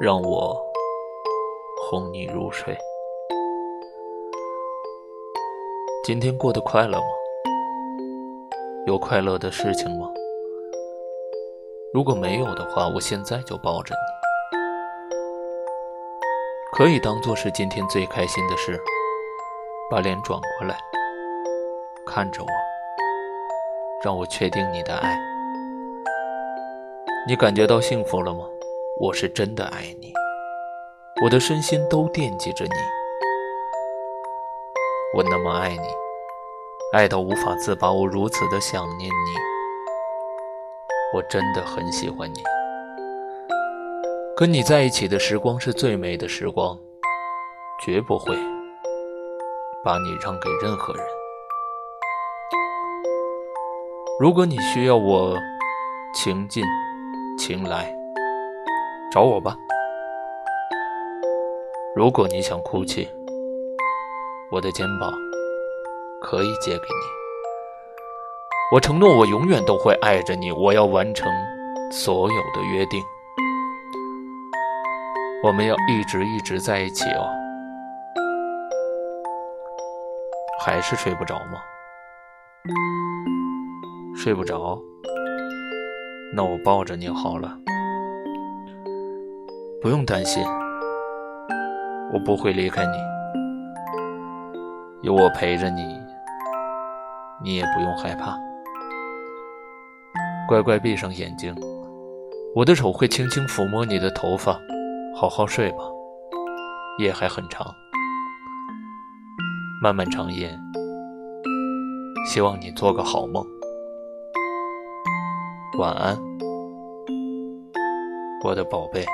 让我哄你入睡。今天过得快乐吗？有快乐的事情吗？如果没有的话，我现在就抱着你，可以当做是今天最开心的事。把脸转过来，看着我，让我确定你的爱。你感觉到幸福了吗？我是真的爱你，我的身心都惦记着你。我那么爱你，爱到无法自拔，我如此的想念你。我真的很喜欢你，跟你在一起的时光是最美的时光，绝不会把你让给任何人。如果你需要我，请进，情来。找我吧。如果你想哭泣，我的肩膀可以借给你。我承诺，我永远都会爱着你。我要完成所有的约定。我们要一直一直在一起哦。还是睡不着吗？睡不着，那我抱着你好了。不用担心，我不会离开你，有我陪着你，你也不用害怕。乖乖闭上眼睛，我的手会轻轻抚摸你的头发，好好睡吧，夜还很长，漫漫长夜，希望你做个好梦，晚安，我的宝贝。